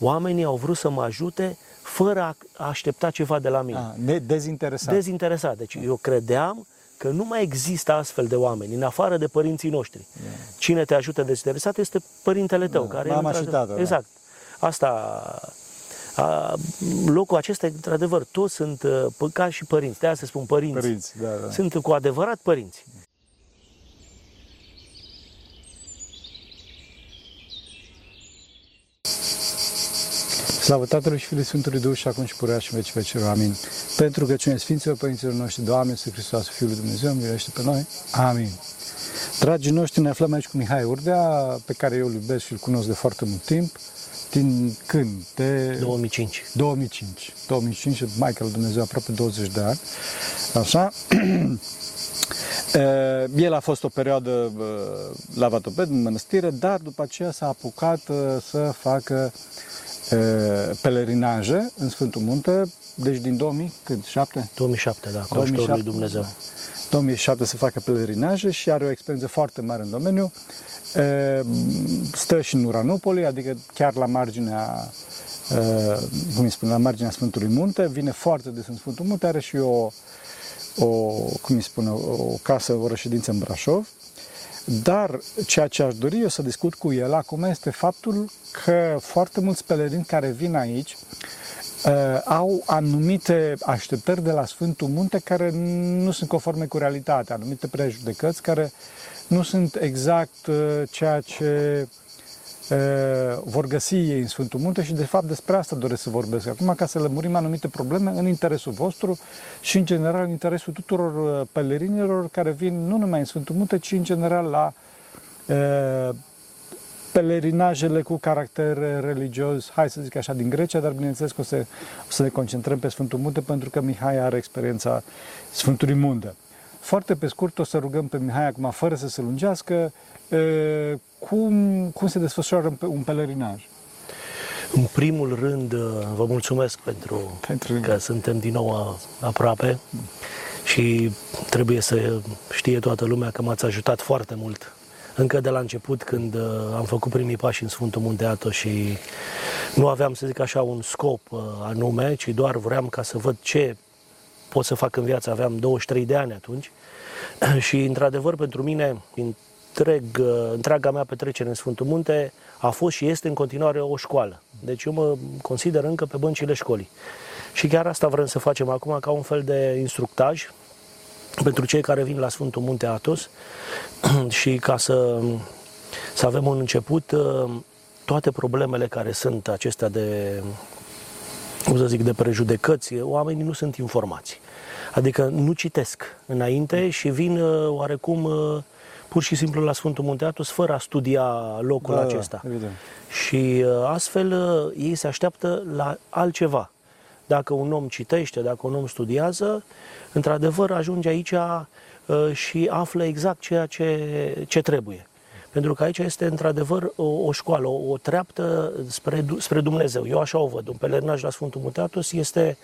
oamenii au vrut să mă ajute fără a aștepta ceva de la mine. A, ne- dezinteresat. Dezinteresat. Deci eu credeam că nu mai există astfel de oameni, în afară de părinții noștri. Cine te ajută dezinteresat este părintele tău. care Da. mama și într-adevăr- tatăl, da. Exact. Asta, a, locul acesta, într-adevăr, toți sunt uh, pă- ca și părinți. De aia se spun părinți. Părinți, da, da. Sunt cu adevărat părinți. Slavă Tatălui și Fiului Sfântului Duh și acum și purea și în vecii vecilor. Amin. Pentru că cine Sfinților Părinților noștri, Doamne, Iisus Hristos, Fiul lui Dumnezeu, miluiește pe noi. Amin. Dragii noștri, ne aflăm aici cu Mihai Urdea, pe care eu îl iubesc și îl cunosc de foarte mult timp. Din când? De 2005. 2005. 2005, Maica lui Dumnezeu, aproape 20 de ani. Așa. Eh, El a fost o perioadă eh, la Vatoped, în mănăstire, dar după aceea s-a apucat eh, să facă eh, pelerinaje în Sfântul Munte, deci din 2000, când? 7? 2007, da, cu ajutorul lui 2007, Dumnezeu. 2007 să facă pelerinaje și are o experiență foarte mare în domeniu. E, Stă și în Uranopoli, adică chiar la marginea, e, cum îi spun, la marginea Sfântului Munte, vine foarte des în Sfântul Munte, are și o, o cum îi spune, o casă, o reședință în Brașov. Dar ceea ce aș dori eu să discut cu el acum este faptul că foarte mulți pelerinți care vin aici uh, au anumite așteptări de la Sfântul Munte care nu sunt conforme cu realitatea, anumite prejudecăți care nu sunt exact uh, ceea ce uh, vor găsi ei în Sfântul Munte și de fapt despre asta doresc să vorbesc acum ca să lămurim anumite probleme în interesul vostru și în general în interesul tuturor uh, pelerinilor care vin nu numai în Sfântul Munte, ci în general la uh, pelerinajele cu caracter religios, hai să zic așa, din Grecia, dar bineînțeles că o să, o să ne concentrăm pe Sfântul Munte pentru că Mihai are experiența Sfântului Munte. Foarte pe scurt o să rugăm pe Mihai acum, fără să se lungească, e, cum, cum se desfășoară un pe- un pelerinaj. În primul rând, uh, vă mulțumesc pentru, Pentru- că suntem din nou a- aproape și trebuie să știe toată lumea că m-ați ajutat foarte mult. Încă de la început, când uh, am făcut primii pași în Sfântul Munte Atos și nu aveam, să zic așa, un scop uh, anume, ci doar vreau ca să văd ce pot să fac în viață. Aveam 23 de ani atunci și, într-adevăr, pentru mine, întreg, uh, întreaga mea petrecere în Sfântul Munte a fost și este în continuare o școală. Deci eu mă consider încă pe băncile școlii. Și chiar asta vrem să facem acum ca un fel de instructaj pentru cei care vin la Sfântul Munte Atos și ca să, să avem un început uh, toate problemele care sunt acestea de, cum să zic, de prejudecăți, oamenii nu sunt informați. Adică nu citesc înainte și vin uh, oarecum uh, pur și simplu la Sfântul Munte Atos fără a studia locul Da, da, acesta. evident. Și uh, astfel uh, ei se așteaptă la altceva. Dacă un om citește, dacă un om studiază, într-adevăr ajunge aici uh, și află exact ceea ce, ce trebuie. Pentru că aici este într-adevăr o, o școală, o, o treaptă spre, Du- spre Dumnezeu. Eu așa o văd. Un pelerinaj la Sfântul Munte Atos este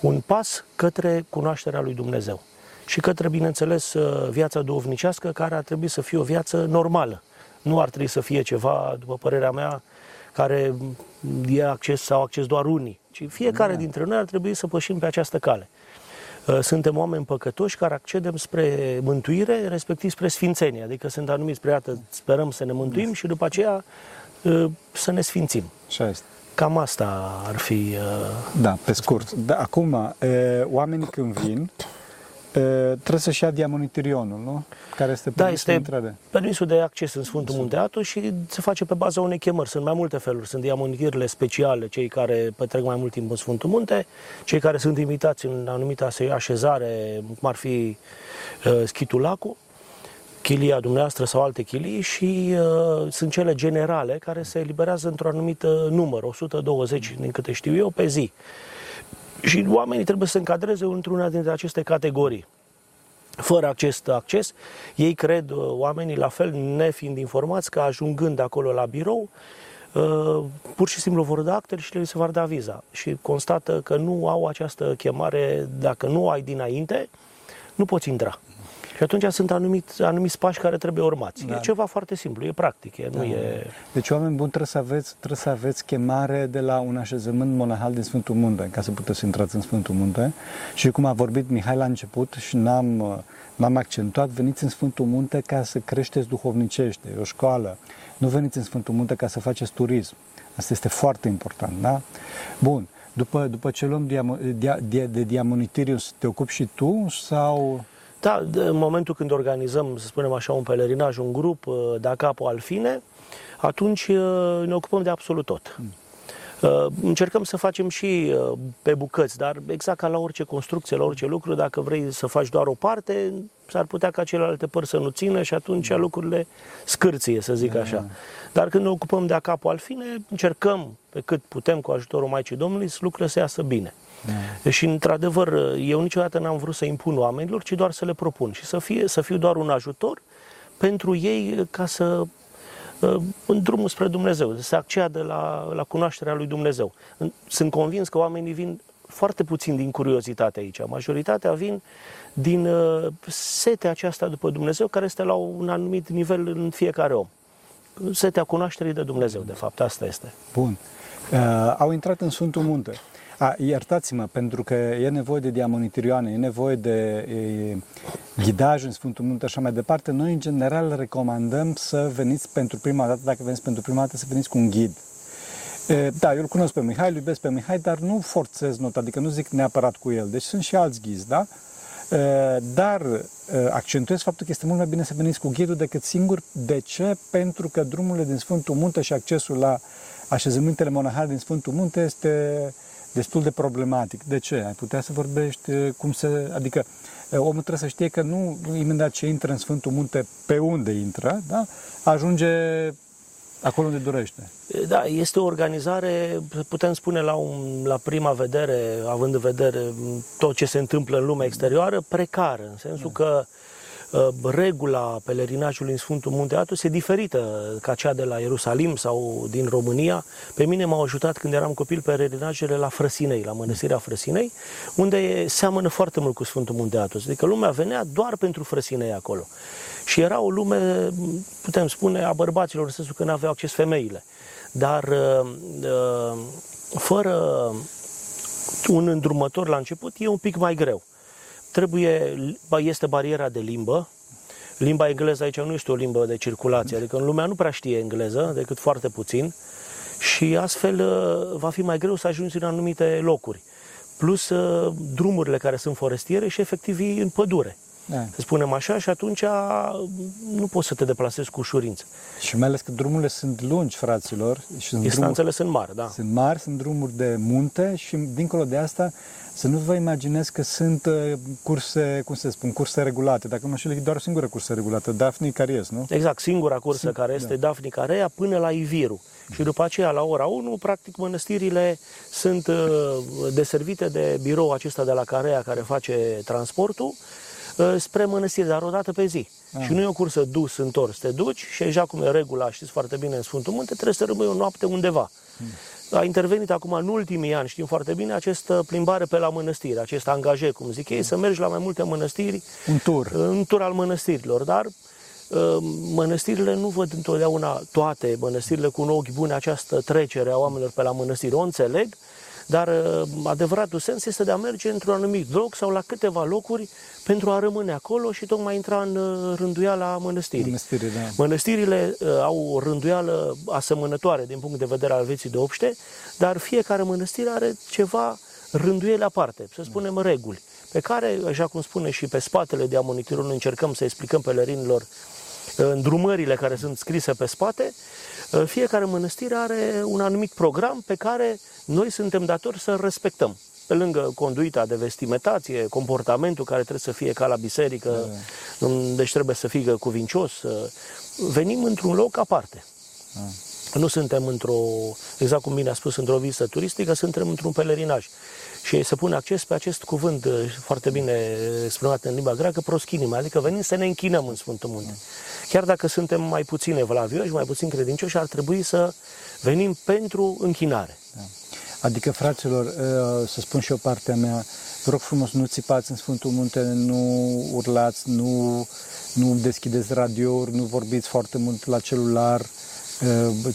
un pas către cunoașterea lui Dumnezeu. Și către, bineînțeles, uh, viața duhovnicească, care ar trebui să fie o viață normală. Nu ar trebui să fie ceva, după părerea mea, care e acces sau acces doar unii, ci fiecare dintre noi ar trebui să pășim pe această cale. Uh, Suntem oameni păcătoși care accedem spre mântuire, respectiv spre sfințenie, adică sunt anumiți spre iată, sperăm să ne mântuim și după aceea uh, să ne sfințim. Așa este. Cam asta ar fi uh, Da, pe scurt. Da, acum, e, oamenii când vin, e, trebuie să-și ia diamonitirionul, nu? Care este Da, permisul este de intrare. permisul de acces în Sfântul Munte Atos și se face pe baza unei chemări. Sunt mai multe feluri. Sunt diamonichirile speciale, cei care petrec mai mult timp în Sfântul Munte, cei care sunt invitați în anumită ase- așezare, cum ar fi uh, Schitul Lacu, chilia dumneavoastră sau alte chilii și uh, sunt cele generale care se eliberează într-o anumită număr, 120 din câte știu eu, pe zi. Și oamenii trebuie să se încadreze într-una dintre aceste categorii fără acest acces, ei cred, uh, oamenii la fel, nefiind informați, că ajungând acolo la birou, uh, pur și simplu vor da actele și le se va da viza. Și constată că nu au această chemare, dacă nu ai dinainte, nu poți intra. Și atunci sunt anumit, anumiți pași care trebuie urmați. Da. E ceva foarte simplu, e practic, e, da. nu e... Deci, oameni buni, trebuie să, aveți, trebuie să aveți chemare de la un așezământ monahal din Sfântul Munte, ca să puteți să intrați în Sfântul Munte. Și cum a vorbit Mihai la început și n-am, n-am accentuat, veniți în Sfântul Munte ca să creșteți duhovnicește, e o școală. Nu veniți în Sfântul Munte ca să faceți turism. Asta este foarte important, da? Bun. După, după ce luăm diamo, dia, dia, de diamonitirius, te ocupi și tu sau... Da, în momentul când organizăm, să spunem așa, un pelerinaj, un grup, uh, da capo al fine, atunci uh, ne ocupăm de absolut tot. Mm. Uh, încercăm să facem și pe bucăți, dar exact ca la orice construcție, la orice lucru, dacă vrei să faci doar o parte, s-ar putea ca celelalte părți să nu țină și atunci mm. lucrurile scârție, să zic așa. Dar când ne ocupăm de capul al fine, încercăm pe cât putem cu ajutorul Maicii Domnului să lucrurile să iasă bine. Da. Și într-adevăr, eu niciodată n-am vrut să impun oamenilor, ci doar să le propun și să, fie, să fiu doar un ajutor pentru ei ca să ă, în drumul spre Dumnezeu, să acceadă la, la cunoașterea lui Dumnezeu. Sunt convins că oamenii vin foarte puțin din curiozitate aici. Majoritatea vin din uh, setea aceasta după Dumnezeu, care este la un anumit nivel în fiecare om. Setea cunoașterii de Dumnezeu, de fapt, asta este. Bun. Uh, au intrat în Sfântul Munte. A, iertați-mă, pentru că e nevoie de diamonitirioane, e nevoie de e, ghidaj în Sfântul Munte și așa mai departe. Noi, în general, recomandăm să veniți pentru prima dată, dacă veniți pentru prima dată, să veniți cu un ghid. E, da, eu îl cunosc pe Mihai, îl iubesc pe Mihai, dar nu forțez nota, adică nu zic neapărat cu el. Deci sunt și alți ghizi, da? Eh, dar eh, accentuez faptul că este mult mai bine să veniți cu ghidul decât singur. De ce? Pentru că drumurile din Sfântul Munte și accesul la așezămintele monahale din Sfântul Munte este destul de problematic. De ce? Ai putea să vorbești eh, cum se... Adică omul trebuie să știe că nu imediat ce intră în Sfântul Munte, pe unde intră, da? ajunge Acolo unde dorește. Da, este o organizare, putem spune la, un, la prima vedere, având în vedere tot ce se întâmplă în lumea exterioară, precară, în sensul da. că uh, regula pelerinajului în Sfântul Munte Atos e diferită ca cea de la Ierusalim sau din România. Pe mine m-au ajutat când eram copil pelerinajele la Frăsinei, la Mănăstirea Frăsinei, unde seamănă foarte mult cu Sfântul Munte Atos. Adică lumea venea doar pentru Frăsinei acolo. Și era o lume, putem spune, a bărbaților, în sensul că nu aveau acces femeile. Dar uh, uh, fără un îndrumător la început e un pic mai greu. Trebuie, este bariera de limbă, Limba engleză aici nu este o limbă de circulație, adică în lumea nu prea știe engleză, decât foarte puțin, și astfel uh, va fi mai greu să ajungi în anumite locuri. Plus drumurile care sunt forestiere și efectiv în pădure da. să spunem așa, și atunci nu poți să te deplasezi cu ușurință. Și mai ales că drumurile sunt lungi, fraților. Și sunt Distanțele drumuri, sunt mari, da. Sunt mari, sunt drumuri de munte și dincolo de asta să nu vă imaginezi că sunt uh, curse, cum să spun, curse regulate. Dacă nu știu, doar o singură cursă regulată, Daphne Caries, nu? Exact, singura cursă Sim, care este da. Daphne Carea până la Iviru. Și după aceea, la ora 1, practic, mănăstirile sunt uh, deservite de birou acesta de la Carea care face transportul Uh, spre mănăstire, dar o dată pe zi. Ah. Și nu e o cursă dus, întors, te duci și așa cum e regula, știți foarte bine în Sfântul Munte, trebuie să rămâi o noapte undeva. Hmm. A intervenit acum în ultimii ani, știm foarte bine, această plimbare pe la mănăstire, acest angaje, cum zic ei, hmm. să mergi la mai multe mănăstiri. Un tur. Un tur al mănăstirilor, dar uh, mănăstirile nu văd întotdeauna toate mănăstirile cu un ochi bun această trecere a oamenilor pe la mănăstiri. O înțeleg, dar uh, adevăratul sens este de a merge într-un anumit loc sau la câteva locuri pentru a rămâne acolo și tocmai intra în uh, rânduiala mănăstirii. Mănăstirii, da. Mănăstirile uh, au o rânduială asemănătoare din punct de vedere al vieții de obște, dar fiecare mănăstire are ceva rânduiele aparte, să spunem reguli, pe care, așa cum spune și pe spatele diamonitirului, încercăm să explicăm pelerinilor îndrumările care sunt scrise pe spate, fiecare mănăstire are un anumit program pe care noi suntem datori să-l respectăm. Pe lângă conduita de vestimentație, comportamentul care trebuie să fie ca la biserică, da. deci trebuie să fie cuvincios, venim într-un loc aparte. Da. Nu suntem într-o, exact cum bine a spus, într-o vizită turistică, suntem într-un pelerinaj. Și se pune acces pe acest cuvânt uh, foarte bine exprimat în limba greacă, proschinima, adică venim să ne închinăm în Sfântul Munte. Da. Chiar dacă suntem mai puțin evlavioși, mai puțin credincioși, ar trebui să venim pentru închinare. Da. Adică, fraților, uh, să spun și eu partea mea, vă rog frumos, nu țipați în Sfântul Munte, nu urlați, nu, nu deschideți radiouri, nu vorbiți foarte mult la celular, uh,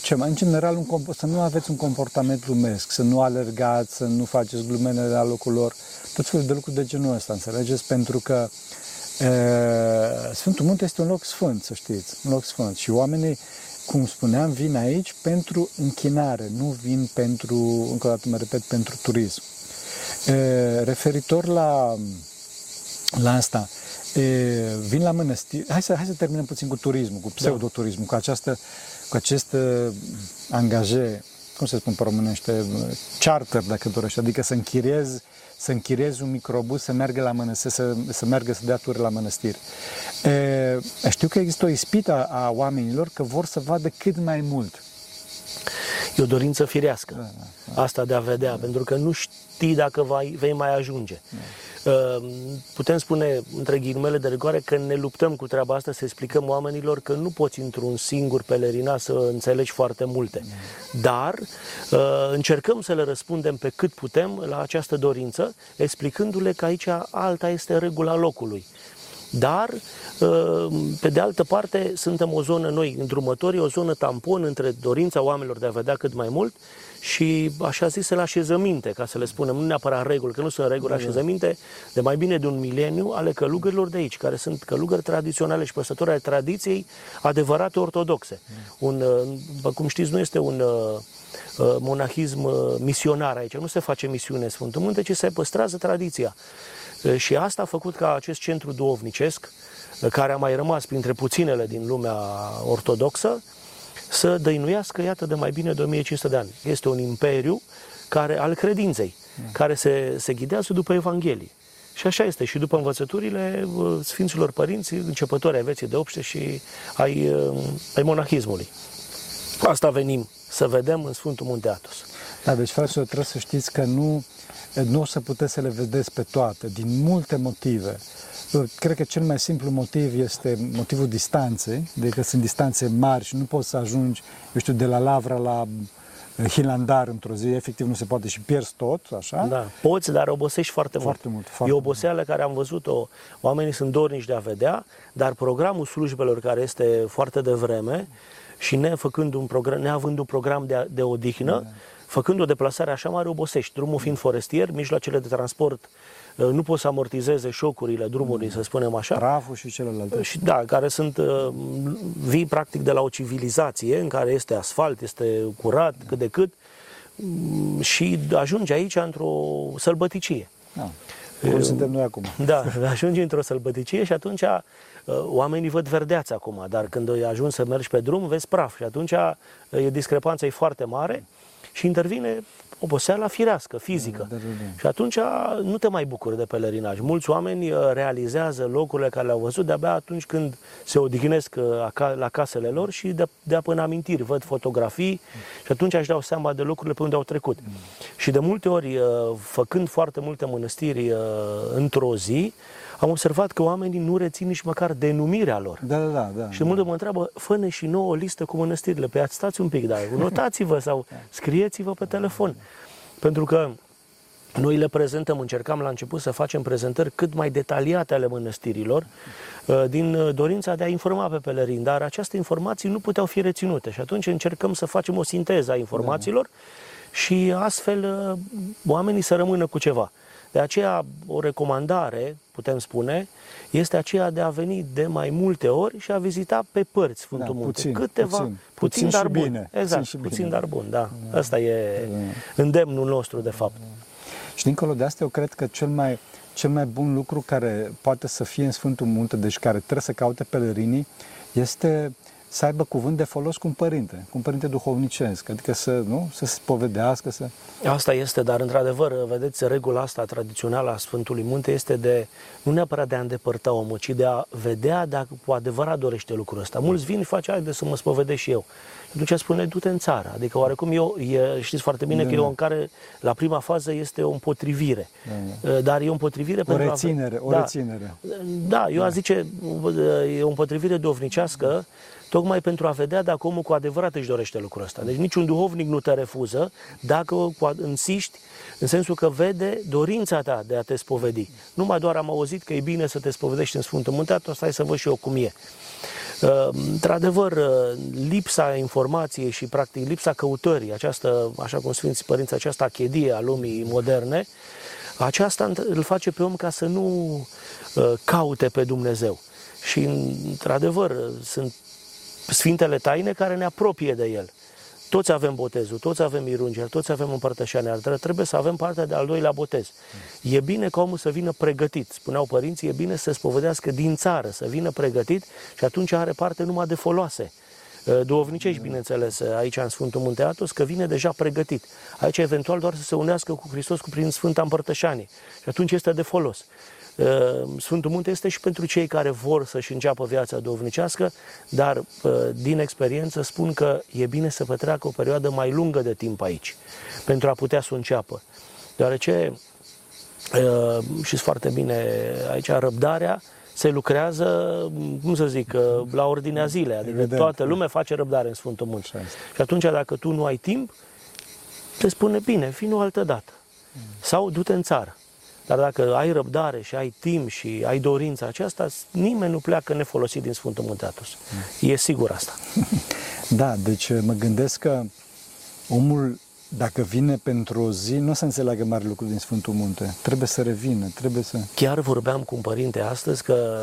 ce mai, în general, un, să nu aveți un comportament lumesc, să nu alergați, să nu faceți glumene la locul lor, tot felul de lucruri de genul ăsta, înțelegeți? Pentru că uh, Sfântul Munte este un loc sfânt, să știți, un loc sfânt și oamenii cum spuneam, vin aici pentru închinare, nu vin pentru, încă o dată mă repet, pentru turism. E, referitor la, la asta, e, vin la mănăstiri, hai să, hai să terminăm puțin cu turismul, cu pseudoturismul, cu, această, cu acest angaje, cum se spun pe românește, charter, dacă dorești, adică să închiriezi să închiriezi un microbus să meargă la mănăstiri, să, să meargă să dea turi la mănăstiri. E, știu că există o ispită a oamenilor că vor să vadă cât mai mult. E o dorință firească, da, da, da. asta de a vedea, da. pentru că nu știi dacă vai, vei mai ajunge. Da. Ehm, putem spune, între ghilimele de rigoare, că ne luptăm cu treaba asta să explicăm oamenilor că nu poți într-un singur pelerina să înțelegi foarte multe. Dar ehm, încercăm să le răspundem pe cât putem la această dorință, explicându-le că aici alta este regula locului. Dar, ehm, pe de altă parte, suntem o zonă, noi, îndrumătorii, o zonă tampon între dorința oamenilor de a vedea cât mai mult și așa la așezăminte, ca să le spunem, nu neapărat reguli, că nu sunt reguli, da, da. așezăminte de mai bine de un mileniu ale călugărilor de aici, care sunt călugări tradiționale și păsători ale tradiției adevărate ortodoxe. Un, după cum știți, nu este un uh, uh, monahism uh, misionar aici, nu se face misiune în Sfântul Munte, ci se păstrează tradiția. Și asta a făcut ca acest centru duovnicesc, care a mai rămas printre puținele din lumea ortodoxă, să dăinuiască, iată, de mai bine de 1500 de ani. Este un imperiu care, al credinței, mm. care se, se ghidează după Evanghelie. Și așa este și după învățăturile uh, Sfinților Părinți, începători ai veții de obște și ai, uh, ai monahismului. Asta venim să vedem în Sfântul Munte Atos. Da, deci, fraților, trebuie să știți că nu, nu o să puteți să le vedeți pe toate, din multe motive. Cred că cel mai simplu motiv este motivul distanței, adică sunt distanțe mari și nu poți să ajungi, eu știu, de la Lavra la uh, Hilandar într-o zi, efectiv nu se poate și pierzi tot, așa? Da, poți, dar obosești foarte, foarte mult. mult foarte e oboseală mult. care am văzut-o, oamenii sunt dornici de a vedea, dar programul slujbelor care este foarte devreme și nefăcând un program, neavând un program de, de odihnă, da. Făcând o deplasare așa mare, obosești. Drumul fiind forestier, mijloacele de transport Uh, nu pot să amortizeze șocurile drumului, să spunem așa. Traful și celelalte. Și da, care sunt uh, vii practic de la o civilizație în care este asfalt, este curat cât de cât mm, și ajunge aici într-o sălbăticie. Da. Cum suntem noi acum. Da, ajungi într-o sălbăticie și atunci uh, oamenii văd verdeață acum, dar când ajungi să mergi pe drum, vezi praf și atunci e discrepanța e foarte mare și intervine oboseala firească, fizică. Da, da, da. Și atunci nu te mai bucuri de pelerinaj. Mulți oameni uh, realizează locurile care le-au văzut de-abia atunci când se odihnesc uh, la casele lor și de, de până amintiri, văd fotografii și atunci își dau seama de locurile pe unde au trecut. Mm. Și de multe ori, uh, făcând foarte multe mănăstiri într-o zi, am observat că oamenii nu rețin nici măcar denumirea lor. Da, da, da. da și de multe mă întreabă, fă și nouă o listă cu mănăstirile. Păi stați un pic, dar notați-vă sau scrieți-vă pe telefon. Pentru că noi le prezentăm, încercam la început să facem prezentări cât mai detaliate ale mănăstirilor, uh, din uh, dorința de a informa pe pelerini, dar aceste informații nu puteau fi reținute și atunci încercăm să facem o sinteză a informațiilor da. și astfel uh, oamenii să rămână cu ceva. De aceea, o recomandare, putem spune, este aceea de a veni de mai multe ori și a vizita pe părți Sfântul da, Munte. Puțin, Câteva, puțin, puțin, puțin dar bun. Bine. Exact, puțin, puțin bine. dar bun, da. da. Asta e da. îndemnul nostru, de fapt. Și dincolo de asta, eu cred că cel mai, cel mai bun lucru care poate să fie în Sfântul Munte, deci care trebuie să caute pelerinii, este să aibă cuvânt de folos cu un părinte, cu un părinte duhovnicesc, adică să, nu, să se povedească, să... Asta este, dar într-adevăr, vedeți, regula asta tradițională a Sfântului Munte este de, nu neapărat de a îndepărta omul, ci de a vedea dacă cu adevărat dorește lucrul ăsta. Mulți vin și face, de să mă spovedesc și eu. Și atunci spune, du-te în țară. Adică oarecum eu, e, știți foarte bine da, că e o în care, la prima fază, este o împotrivire. Da, da. Dar e o împotrivire o pentru reținere, a... o da, reținere. Da, eu da. aș zice, e o împotrivire dovnicească tocmai pentru a vedea dacă omul cu adevărat își dorește lucrul ăsta. Deci niciun duhovnic nu te refuză dacă insiști în sensul că vede dorința ta de a te spovedi. Nu mai doar am auzit că e bine să te spovedești în Sfântul Munte, atunci stai să văd și eu cum e. Uh, într-adevăr, uh, lipsa informației și, practic, lipsa căutării, această, așa cum Sfinții Părinți, această achedie a lumii moderne, aceasta îl face pe om ca să nu uh, caute pe Dumnezeu. Și, într-adevăr, sunt Sfintele Taine care ne apropie de El. Toți avem botezul, toți avem mirungeri, toți avem împărtășania, dar trebuie să avem partea de al doilea botez. E bine ca omul să vină pregătit. Spuneau părinții, e bine să spovedească din țară, să vină pregătit și atunci are parte numai de foloase. Uh, duovnicești, bineînțeles, uh, aici în Sfântul Munte Atos, că vine deja pregătit. Aici eventual doar să se unească cu Hristos cu prin Sfânta Împărtășanie. Și atunci este de folos. Uh, Sfântul Munte este și pentru cei care vor să-și înceapă viața duovnicească, dar din experiență spun că e bine să petreacă o perioadă mai lungă de timp aici, pentru a putea să o înceapă. Deoarece, și foarte bine aici, răbdarea se lucrează, cum să zic, la ordinea zilei. Adică Evident. toată lumea face răbdare în Sfântul Munte. Și atunci, dacă tu nu ai timp, te spune, bine, fi o altă dată. Sau du-te în țară. Dar dacă ai răbdare și ai timp și ai dorința aceasta, nimeni nu pleacă nefolosit din Sfântul Munte Atos. E sigur asta. Da, deci mă gândesc că omul dacă vine pentru o zi, nu o să înțeleagă mare lucru din Sfântul Munte. Trebuie să revină, trebuie să... Chiar vorbeam cu un părinte astăzi că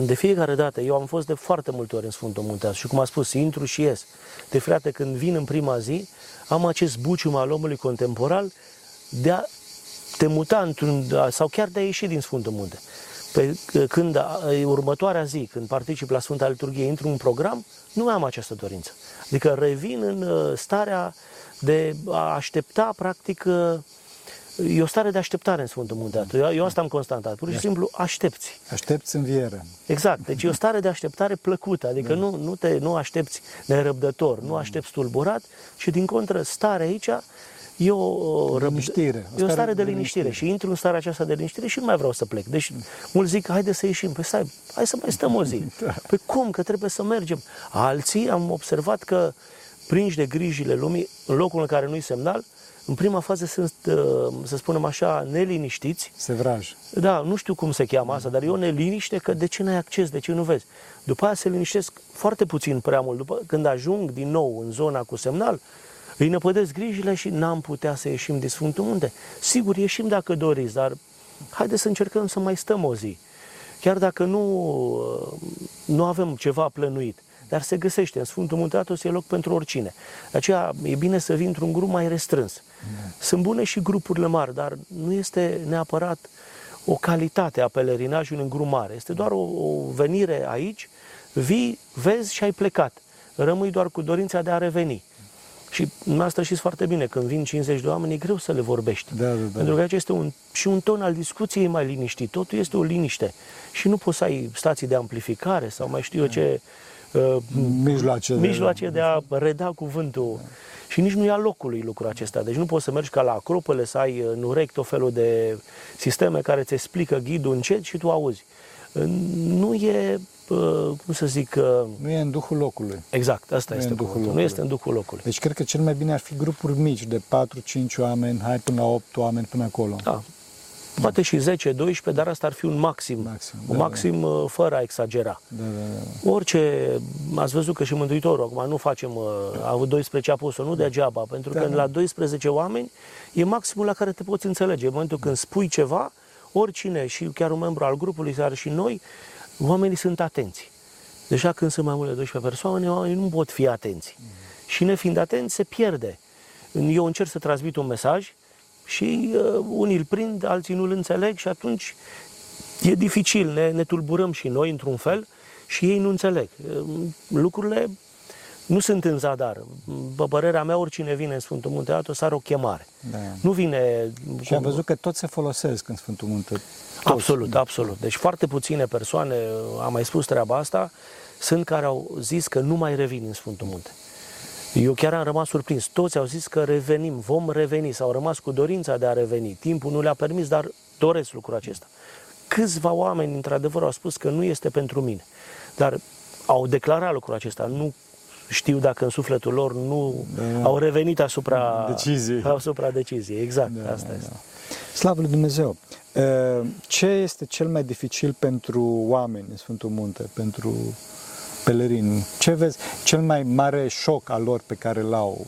de fiecare dată, eu am fost de foarte multe ori în Sfântul Munte și cum a spus, intru și ies. De frate, când vin în prima zi, am acest bucium al omului contemporal de a te muta într-un, sau chiar de a ieși din Sfântul Munte. Pe, când următoarea zi, când particip la Sfânta Liturghie, intru în program, nu am această dorință. Adică revin în uh, starea de a aștepta, practic, e o stare de așteptare în Sfântul Munte. Eu, eu asta am constatat. Pur și simplu aștepți. Aștepți viere. Exact. Deci e o stare de așteptare plăcută. Adică da. nu, nu, te, nu aștepți nerăbdător, nu aștepți tulburat, și din contră, stare aici e o, liniștire, o, e o stare de, de liniștire. Și intru în starea aceasta de liniștire și nu mai vreau să plec. Deci mulți zic, haide să ieșim. Păi stai, hai să mai stăm o zi. Da. Păi cum? Că trebuie să mergem. Alții am observat că prinși de grijile lumii, în locul în care nu-i semnal, în prima fază sunt, uh, să spunem așa, neliniștiți. Sevraj. Da, nu știu cum se cheamă asta, dar e o neliniște că de ce n-ai acces, de ce nu vezi. După aia se liniștesc foarte puțin prea mult. După, când ajung din nou în zona cu semnal, îi năpădesc grijile și n-am putea să ieșim de Sfântul Munte. Sigur, ieșim dacă doriți, dar haideți să încercăm să mai stăm o zi. Chiar dacă nu, uh, nu avem ceva plănuit dar se găsește. În Sfântul Munte Atos e loc pentru oricine. De aceea e bine să vii într-un grup mai restrâns. Sunt bune și grupurile mari, dar nu este neapărat o calitate a pelerinajului în grup mare. Este doar o, o venire aici, vii, vezi și ai plecat. Rămâi doar cu dorința de a reveni. Și asta știți foarte bine, când vin 50 de oameni, e greu să le vorbești. Da, da, da. Pentru că aici este un, și un ton al discuției mai liniștit. Totul este o liniște. Și nu poți să ai stații de amplificare sau mai știu eu ce Uh, mijloace, mijloace de... de a reda cuvântul. Da. Și nici nu ia locului lucrul acesta. Deci nu poți să mergi ca la acropole, să ai în urechi tot felul de sisteme care îți explică ghidul încet și tu auzi. Nu e, uh, cum să zic... Uh, nu e în duhul locului. Exact, asta nu este duhul locului. Nu este în duhul locului. Deci cred că cel mai bine ar fi grupuri mici, de 4-5 oameni, hai până la 8 oameni până acolo. Da, Poate și 10-12, dar asta ar fi un maxim. maxim un da, maxim da. Uh, fără a exagera. Da, da, da. Orice, ați văzut că și Mântuitorul, acum nu facem, uh, a avut 12 apostoli, nu degeaba, pentru da, că da. la 12 oameni e maximul la care te poți înțelege. În momentul când spui ceva, oricine, și chiar un membru al grupului, dar și noi, oamenii sunt atenți. Deja când sunt mai multe de 12 persoane, oamenii nu pot fi atenți. Mm. Și nefiind atenți, se pierde. Eu încerc să transmit un mesaj, și uh, unii îl prind, alții nu îl înțeleg și atunci e dificil, ne, ne tulburăm și noi într-un fel și ei nu înțeleg. Uh, lucrurile nu sunt în zadar. Pe părerea mea, oricine vine în Sfântul Munte Atos are o chemare. Da. Nu vine... Și cum... am văzut că toți se folosesc în Sfântul Munte. Toți. Absolut, absolut. Deci foarte puține persoane, am mai spus treaba asta, sunt care au zis că nu mai revin în Sfântul Munte. Eu chiar am rămas surprins. Toți au zis că revenim, vom reveni, s-au rămas cu dorința de a reveni. Timpul nu le-a permis, dar doresc lucrul acesta. Câțiva oameni, într-adevăr, au spus că nu este pentru mine. Dar au declarat lucrul acesta. Nu știu dacă în sufletul lor nu da. au revenit asupra deciziei. Asupra deciziei. Exact, da, asta da, este. Da. Slavă lui Dumnezeu! Ce este cel mai dificil pentru oameni în Sfântul Munte, pentru pelerini? Ce vezi? Cel mai mare șoc al lor pe care l-au?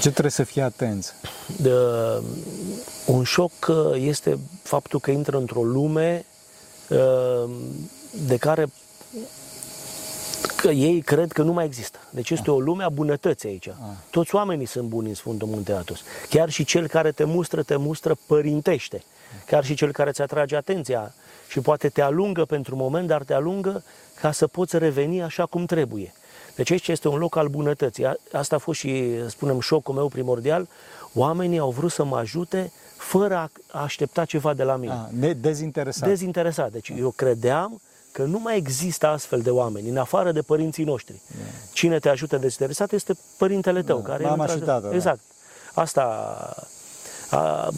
Ce trebuie să fie atenți? De, un șoc este faptul că intră într-o lume de care că ei cred că nu mai există. Deci este o lume a bunătății aici. Toți oamenii sunt buni în Sfântul Munte Atos. Chiar și cel care te mustră, te mustră părintește. Chiar și cel care ți atrage atenția și poate te alungă pentru un moment, dar te alungă ca să poți reveni așa cum trebuie. Deci aici este un loc al bunătății. Asta a fost și, spunem, șocul meu primordial. Oamenii au vrut să mă ajute fără a aștepta ceva de la mine. A, dezinteresat. Dezinteresat. Deci eu credeam că nu mai există astfel de oameni, în afară de părinții noștri. Yeah. Cine te ajută dezinteresat este părintele tău. Da. Care Mama și tata. Da. Exact. Da. Asta a,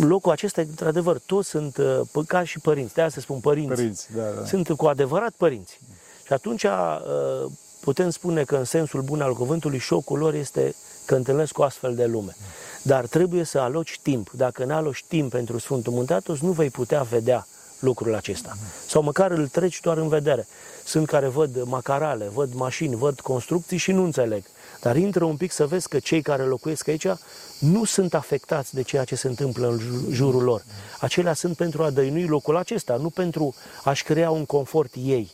locul acesta, într-adevăr, toți sunt uh, ca și părinți. De aia se spun părinți. părinți da, da. Sunt cu adevărat părinți. Și atunci uh, putem spune că în sensul bun al cuvântului șocul lor este că întâlnesc o astfel de lume. Dar trebuie să aloci timp. Dacă nu aloci timp pentru Sfântul Munteatos, nu vei putea vedea lucrul acesta. Sau măcar îl treci doar în vedere. Sunt care văd macarale, văd mașini, văd construcții și nu înțeleg. Dar intră un pic să vezi că cei care locuiesc aici nu sunt afectați de ceea ce se întâmplă în jurul lor. Acelea sunt pentru a dăinui locul acesta, nu pentru a-și crea un confort ei.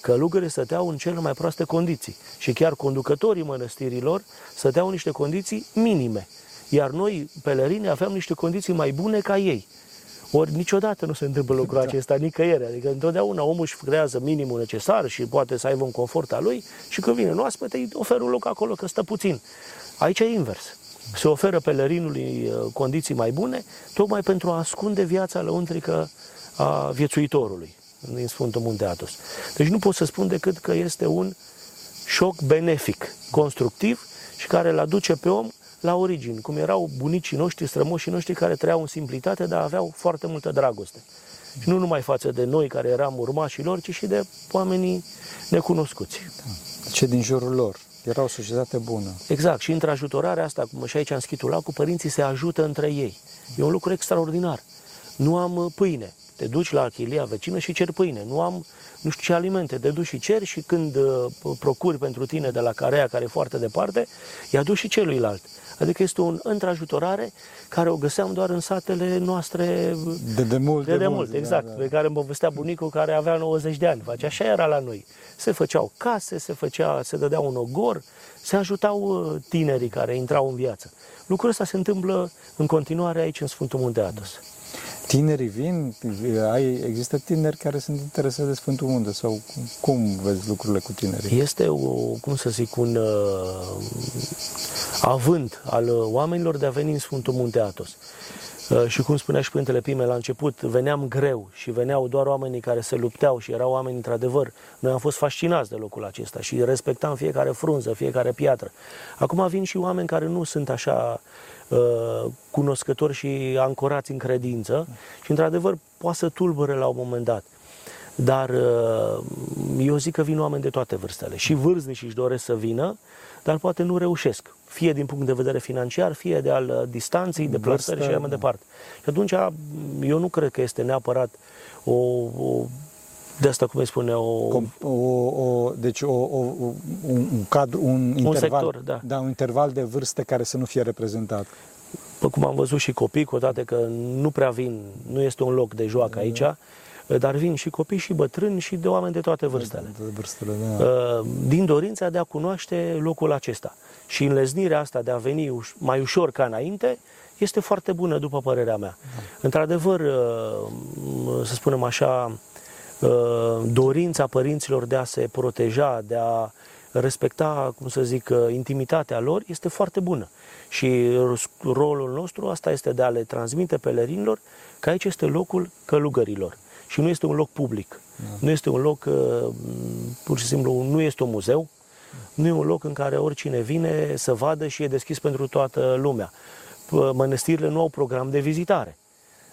Călugării stăteau în cele mai proaste condiții și chiar conducătorii mănăstirilor stăteau în niște condiții minime. Iar noi, pelerini, aveam niște condiții mai bune ca ei. Ori niciodată nu se întâmplă lucrul da. acesta nicăieri. Adică întotdeauna omul își creează minimul necesar și poate să aibă un confort al lui și când vine oaspete îi oferă un loc acolo că stă puțin. Aici e invers. Se oferă pelerinului uh, condiții mai bune tocmai pentru a ascunde viața lăuntrică a viețuitorului din Sfântul Munte Atos. Deci nu pot să spun decât că este un șoc benefic, constructiv și care îl aduce pe om la origini, cum erau bunicii noștri, strămoșii noștri care trăiau în simplitate, dar aveau foarte multă dragoste. Și nu numai față de noi care eram urmașii lor, ci și de oamenii necunoscuți. Da. Ce din jurul lor. Era o societate bună. Exact. Și între ajutorarea asta, cum și aici în Schitul cu părinții se ajută între ei. E un lucru extraordinar. Nu am uh, pâine. Te duci la chilia vecină și cer pâine. Nu am nu știu ce alimente. Te duci și ceri și când uh, procuri pentru tine de la carea care e foarte departe, i-a dus și celuilalt. Adică este o întrajutorare care o găseam doar în satele noastre de demult. De demult, de exact. Da, da. Pe care îmi povestea bunicul care avea 90 de ani. Face. Așa era la noi. Se făceau case, se, făcea, se dădea un ogor, se ajutau uh, tinerii care intrau în viață. Lucrul ăsta se întâmplă în continuare aici în Sfântul Munte Atos. Tinerii vin? Ai, există tineri care sunt interesați de Sfântul Munte sau cum vezi lucrurile cu tinerii? Este, o, cum să zic, un uh, avânt al oamenilor de a veni în Sfântul Munte Atos. Uh, și cum spunea și Părintele Pime la început, veneam greu și veneau doar oamenii care se lupteau și erau oameni într-adevăr. Noi am fost fascinați de locul acesta și respectam fiecare frunză, fiecare piatră. Acum vin și oameni care nu sunt așa uh, cunoscători și ancorați în credință și într-adevăr poate să tulbure la un moment dat. Dar uh, eu zic că vin oameni de toate vârstele. Și vârstnici își doresc să vină, dar poate nu reușesc. Fie din punct de vedere financiar, fie de al uh, distanței, de plasări și așa mai da. departe. Și atunci eu nu cred că este neapărat o, o de asta, cum îi spune, o... o, o deci o, o, un, un cadru, un, un interval, sector, da. da. un interval de vârstă care să nu fie reprezentat. Pă, cum am văzut și copii, cu toate că nu prea vin, nu este un loc de joacă aici, da dar vin și copii și bătrâni și de oameni de toate vârstele. De vârstele da. Uh, din dorința de a cunoaște locul acesta. Și înleznirea asta de a veni mai ușor ca înainte este foarte bună, după părerea mea. Da. Într-adevăr, uh, să spunem așa, uh, dorința părinților de a se proteja, de a respecta, cum să zic, intimitatea lor este foarte bună. Și rolul nostru asta este de a le transmite pelerinilor că aici este locul călugărilor și nu este un loc public. Da. Nu este un loc, uh, pur și simplu, nu este un muzeu, nu e un loc în care oricine vine să vadă și e deschis pentru toată lumea. Mănăstirile nu au program de vizitare.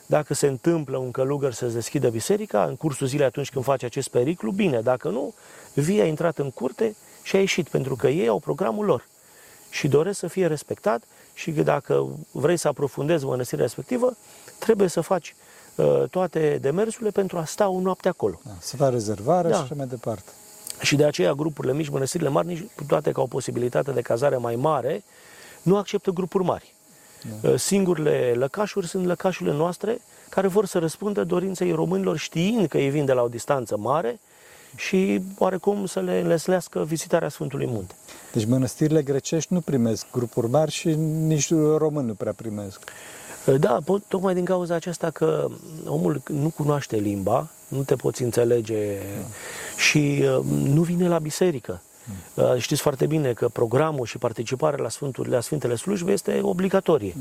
Dacă se întâmplă un călugăr să-ți deschidă biserica în cursul zilei atunci când face acest periclu, bine. Dacă nu, vii a intrat în curte și a ieșit, pentru că ei au programul lor și doresc să fie respectat și că dacă vrei să aprofundezi mănăstirea respectivă, trebuie să faci uh, toate demersurile pentru a sta o noapte acolo. Da, să faci rezervare Da. și așa mai departe. Și de aceea grupurile mici, mănăstirile mari, nici cu toate că au posibilitate de cazare mai mare, nu acceptă grupuri mari. Da. Singurele lăcașuri sunt lăcașurile noastre care vor să răspundă dorinței românilor știind că ei vin de la o distanță mare și oarecum să le înleslească vizitarea Sfântului Munte. Deci mănăstirile grecești nu primesc grupuri mari și nici români nu prea primesc. Da, po- tocmai din cauza aceasta că omul nu cunoaște limba, nu te poți înțelege și uh, nu vine la biserică. Uh, Știți foarte bine că programul și participarea la, Sfântul, la Sfintele Slujbe este obligatorie.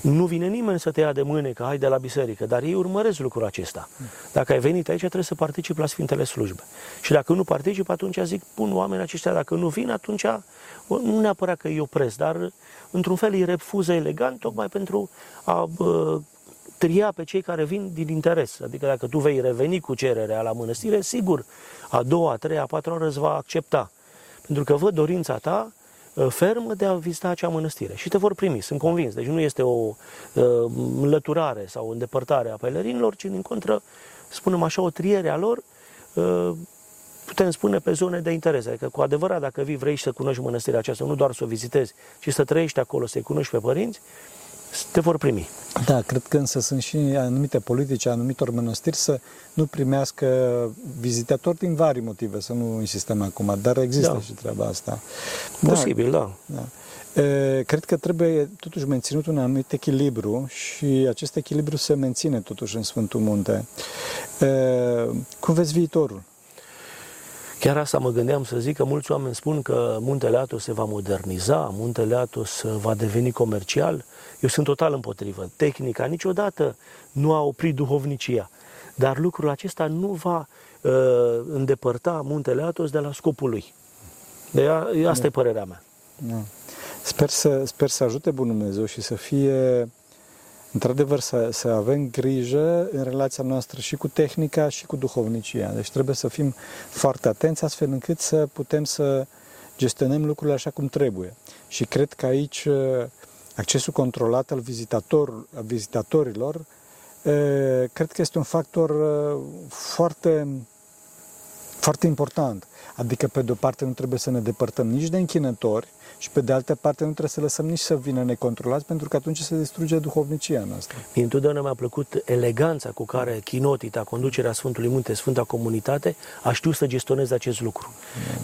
Nu vine nimeni să te ia de mâine că hai de la biserică, dar ei urmăresc lucrul acesta. Dacă ai venit aici, trebuie să participi la Sfintele Slujbe. Și dacă nu participi, atunci zic, pun oamenii aceștia, dacă nu vin, atunci nu neapărat că îi opresc, dar într-un fel îi refuză elegant, tocmai pentru a bă, tria pe cei care vin din interes. Adică dacă tu vei reveni cu cererea la mănăstire, sigur, a doua, a treia, a patra oră îți va accepta. Pentru că văd dorința ta uh, fermă de a vizita acea mănăstire și te vor primi, sunt convins. Deci nu este o uh, înlăturare sau o îndepărtare a pelerinilor, ci din contră, spunem așa, o triere a lor, uh, putem spune pe zone de interes. Adică cu adevărat, dacă vii, vrei să cunoști mănăstirea aceasta, nu doar să o vizitezi, ci să trăiești acolo, să-i cunoști pe părinți, te vor primi. Da, cred că însă sunt și anumite politici, a anumitor mănăstiri să nu primească vizitatori din vari motive, să nu insistăm acum, dar există Da. și treaba asta. Posibil, da. Da. E, Cred că trebuie totuși menținut un anumit echilibru și acest echilibru se menține totuși în Sfântul Munte. E, Cum vezi viitorul? Chiar asta mă gândeam să zic că mulți oameni spun că Muntele Atos se va moderniza, Muntele Atos va deveni comercial. Eu sunt total împotrivă. Tehnica niciodată nu a oprit duhovnicia, dar lucrul acesta nu va uh, îndepărta Muntele Atos de la scopul lui. De a, asta e părerea mea. Da. Sper să, sper să ajute Bunul Dumnezeu și să fie, într-adevăr, să, să avem grijă în relația noastră și cu tehnica și cu duhovnicia. Deci trebuie să fim foarte atenți astfel încât să putem să gestionăm lucrurile așa cum trebuie. Și cred că aici uh, accesul controlat al, vizitator, al vizitatorilor uh, cred că este un factor uh, foarte foarte important. Adică, pe de o parte, nu trebuie să ne depărtăm nici de închinători și, pe de altă parte, nu trebuie să lăsăm nici să vină necontrolați, pentru că atunci se distruge duhovnicia noastră. Mie întotdeauna mi-a plăcut eleganța cu care Chinotita, conducerea Sfântului Munte, Sfânta Comunitate, a știut să gestioneze acest lucru.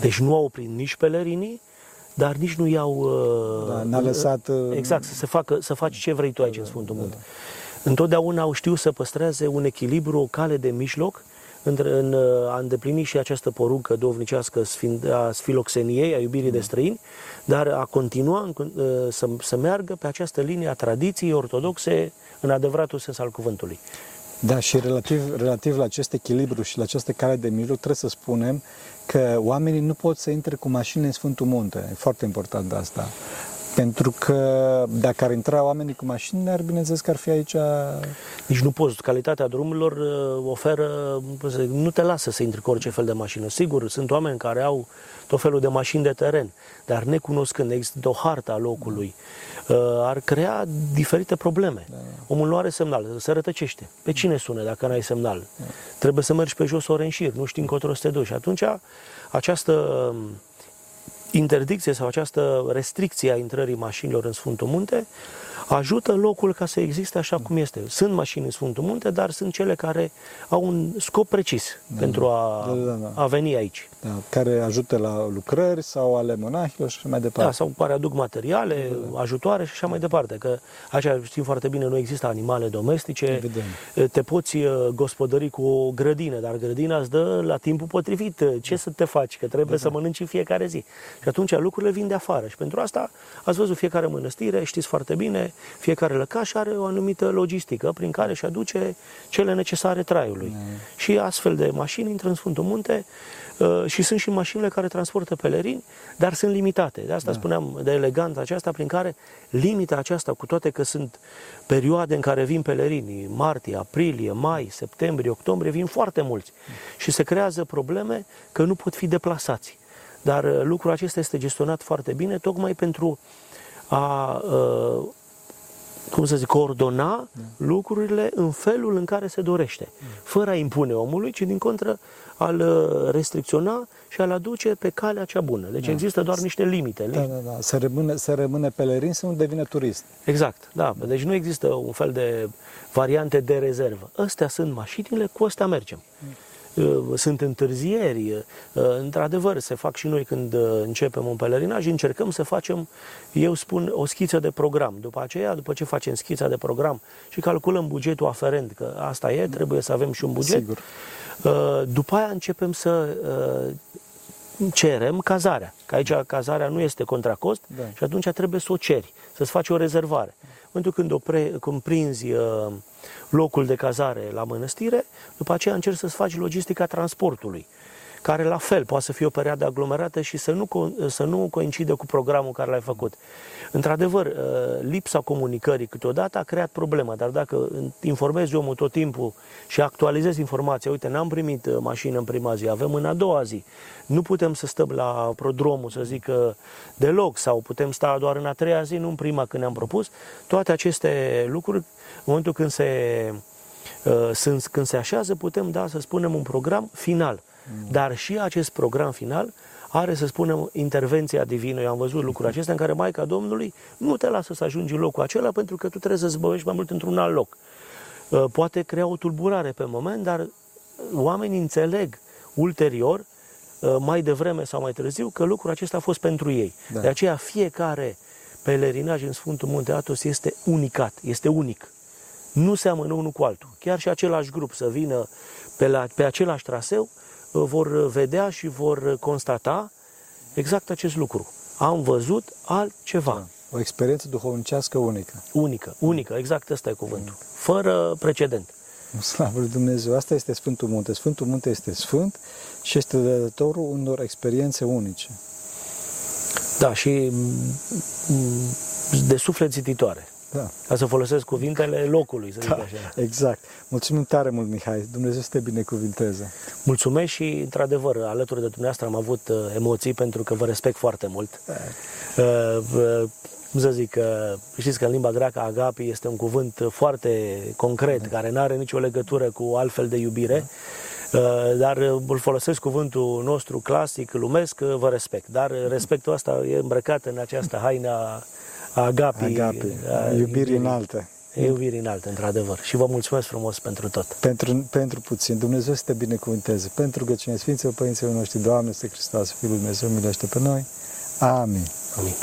Deci nu au oprit nici pelerinii, dar nici nu i-au... uh, Da, n-a lăsat, uh, Exact, să, se facă, să faci ce vrei tu aici în Sfântul Munte. Întotdeauna au știut să păstreze un echilibru, o cale de mijloc, între, în uh, a îndeplini și această poruncă dovnicească sfin- a sfiloxeniei, a iubirii de străini, dar a continua în con- uh, să, să meargă pe această linie a tradiției ortodoxe în adevăratul sens al cuvântului. Da, și relativ, relativ la acest echilibru și la această cale de mijloc, trebuie să spunem că oamenii nu pot să intre cu mașini în Sfântul Munte. E foarte important asta. Pentru că dacă ar intra oamenii cu mașini, ar bineînțeles că ar fi aici... Nici nu poți. Calitatea drumurilor uh, oferă, cum să zic, nu te lasă să intri cu orice fel de mașină. Sigur, sunt oameni care au tot felul de mașini de teren, dar necunoscând, există o hartă a locului, uh, ar crea diferite probleme. Omul nu are semnal, se rătăcește. Pe cine sună dacă n-ai semnal? Trebuie să mergi pe jos ore în șir, nu știi încotro să te duci. Și atunci această um, interdicție sau această restricție a intrării mașinilor în Sfântul Munte ajută locul ca să existe așa cum este. Sunt mașini în Sfântul Munte, dar sunt cele care au un scop precis pentru a, Da, da, da. a veni aici. Da, care ajută la lucrări sau ale monahilor și așa mai departe. Da, sau care aduc materiale, ajutoare și așa mai departe. Că așa știm foarte bine, nu există animale domestice. Evident. Te poți uh, gospodări cu o grădină, dar grădina îți dă la timpul potrivit. Ce să te faci? Că trebuie să mănânci în fiecare zi. Și atunci lucrurile vin de afară. Și pentru asta ați văzut fiecare mănăstire, știți foarte bine, fiecare lăcaș are o anumită logistică prin care își aduce cele necesare traiului. Mm. Și astfel de mașini intră în Sfântul Munte uh, și sunt și mașinile care transportă pelerini, dar sunt limitate. De asta da. spuneam de eleganța aceasta prin care limita aceasta, cu toate că sunt perioade în care vin pelerini, martie, aprilie, mai, septembrie, octombrie, vin foarte mulți. Mm. Și se creează probleme că nu pot fi deplasați. Dar uh, lucrul acesta este gestionat foarte bine, tocmai pentru a, uh, cum să zic, coordona da. lucrurile în felul în care se dorește, da. fără a impune omului, ci din contră a-l uh, restricționa și a-l aduce pe calea cea bună. Deci da. există doar niște limite. Da, da, da. Să rămâne, să rămâne pelerin, să nu devină turist. Exact, da. Deci nu există un fel de variante de rezervă. Astea sunt mașinile, cu astea mergem. Mm. Uh, sunt întârzieri. Uh, într-adevăr, se fac și noi când uh, începem un pelerinaj, încercăm să facem, eu spun, o schiță de program. După aceea, după ce facem schița de program și calculăm bugetul aferent, că asta e, trebuie să avem și un buget, Sigur. după aia începem să cerem cazarea. Că aici cazarea nu este contra cost da. și atunci trebuie să o ceri, să-ți faci o rezervare. În momentul când, o pre, când prinzi uh, locul de cazare la mănăstire, după aceea încerci să-ți faci logistica transportului care la fel poate să fie o perioadă aglomerată și să nu, să nu coincidă cu programul care l-ai făcut. Într-adevăr, uh, lipsa comunicării câteodată a creat problemă, dar dacă informezi omul tot timpul și actualizezi informația, uite, n-am primit uh, mașină în prima zi, avem în a doua zi, nu putem să stăm la prodromul, să zic deloc, sau putem sta doar în a treia zi, nu în prima când ne-am propus, toate aceste lucruri, în momentul când se, uh, sunt, când se așează, putem da, să spunem, un program final dar și acest program final are, să spunem, intervenția divină. Eu am văzut lucrul acesta în care Maica Domnului nu te lasă să ajungi în locul acela pentru că tu trebuie să zbăvești mai mult într-un alt loc. Uh, poate crea o tulburare pe moment, dar oamenii înțeleg ulterior, uh, mai devreme sau mai târziu, că lucrul acesta a fost pentru ei. Da. De aceea fiecare pelerinaj în Sfântul Munte Atos este unicat, este unic. Nu seamănă unul cu altul. Chiar și același grup să vină pe, la, pe același traseu, vor vedea și vor constata exact acest lucru. Am văzut altceva. Da. O experiență duhovnicească unică. Unică, unică, exact ăsta e cuvântul. Fără precedent. Slavă lui Dumnezeu, asta este Sfântul Munte. Sfântul Munte este sfânt și este dătătorul unor experiențe unice. Da, și de suflet zititoare. Da. Ca să folosesc cuvintele locului, să zic da, așa. Exact. Mulțumim tare mult, Mihai. Dumnezeu să te binecuvinteze. Mulțumesc și, într-adevăr, alături de dumneavoastră am avut uh, emoții pentru că vă respect foarte mult. Da. Uh, uh, cum să zic, uh, știți că în limba greacă agapi este un cuvânt foarte concret, da. care nu are nicio legătură cu altfel de iubire. Da. Uh, dar uh, îl folosesc cuvântul nostru clasic, lumesc, vă respect. Dar respectul ăsta e îmbrăcat în această haină agapi, agapi a, iubiri înalte. Iubiri înalte, într-adevăr. Și vă mulțumesc frumos pentru tot. Pentru, pentru puțin. Dumnezeu să te binecuvânteze. Pentru rugăciune Sfinților Părinților noștri, Doamne, este Hristos, Fiul Dumnezeu, milește pe noi. Amin. Amin.